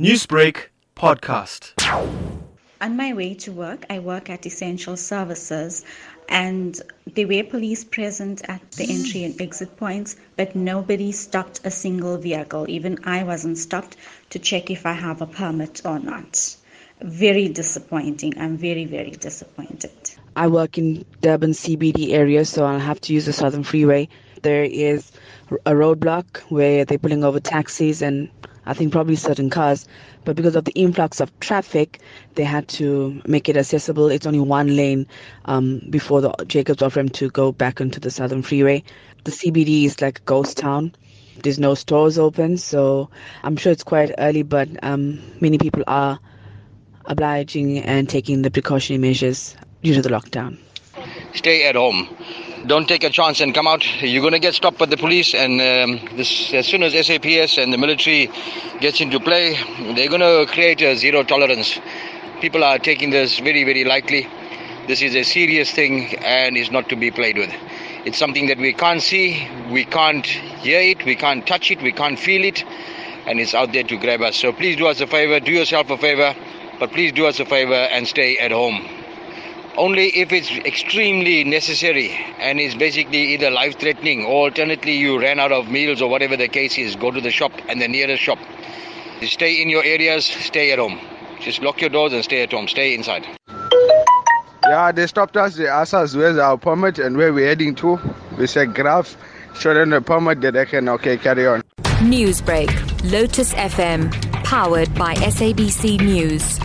Newsbreak podcast. On my way to work, I work at Essential Services, and there were police present at the hmm. entry and exit points, but nobody stopped a single vehicle. Even I wasn't stopped to check if I have a permit or not. Very disappointing. I'm very, very disappointed. I work in Durban CBD area, so I'll have to use the Southern Freeway. There is a roadblock where they're pulling over taxis and I think probably certain cars, but because of the influx of traffic, they had to make it accessible. It's only one lane um, before the Jacobs offer him to go back into the Southern Freeway. The CBD is like a ghost town. There's no stores open, so I'm sure it's quite early, but um, many people are obliging and taking the precautionary measures due to the lockdown. Stay at home don't take a chance and come out. You're going to get stopped by the police, and um, this, as soon as SAPS and the military gets into play, they're going to create a zero tolerance. People are taking this very, very lightly. This is a serious thing and is not to be played with. It's something that we can't see, we can't hear it, we can't touch it, we can't feel it, and it's out there to grab us. So please do us a favor, do yourself a favor, but please do us a favor and stay at home only if it's extremely necessary and is basically either life threatening or alternately you ran out of meals or whatever the case is, go to the shop and the nearest shop. Stay in your areas, stay at home. Just lock your doors and stay at home, stay inside. Yeah, they stopped us, they asked us where's our permit and where we're heading to. We said graph, show them the permit, that they can, okay, carry on. Newsbreak, Lotus FM, powered by SABC News.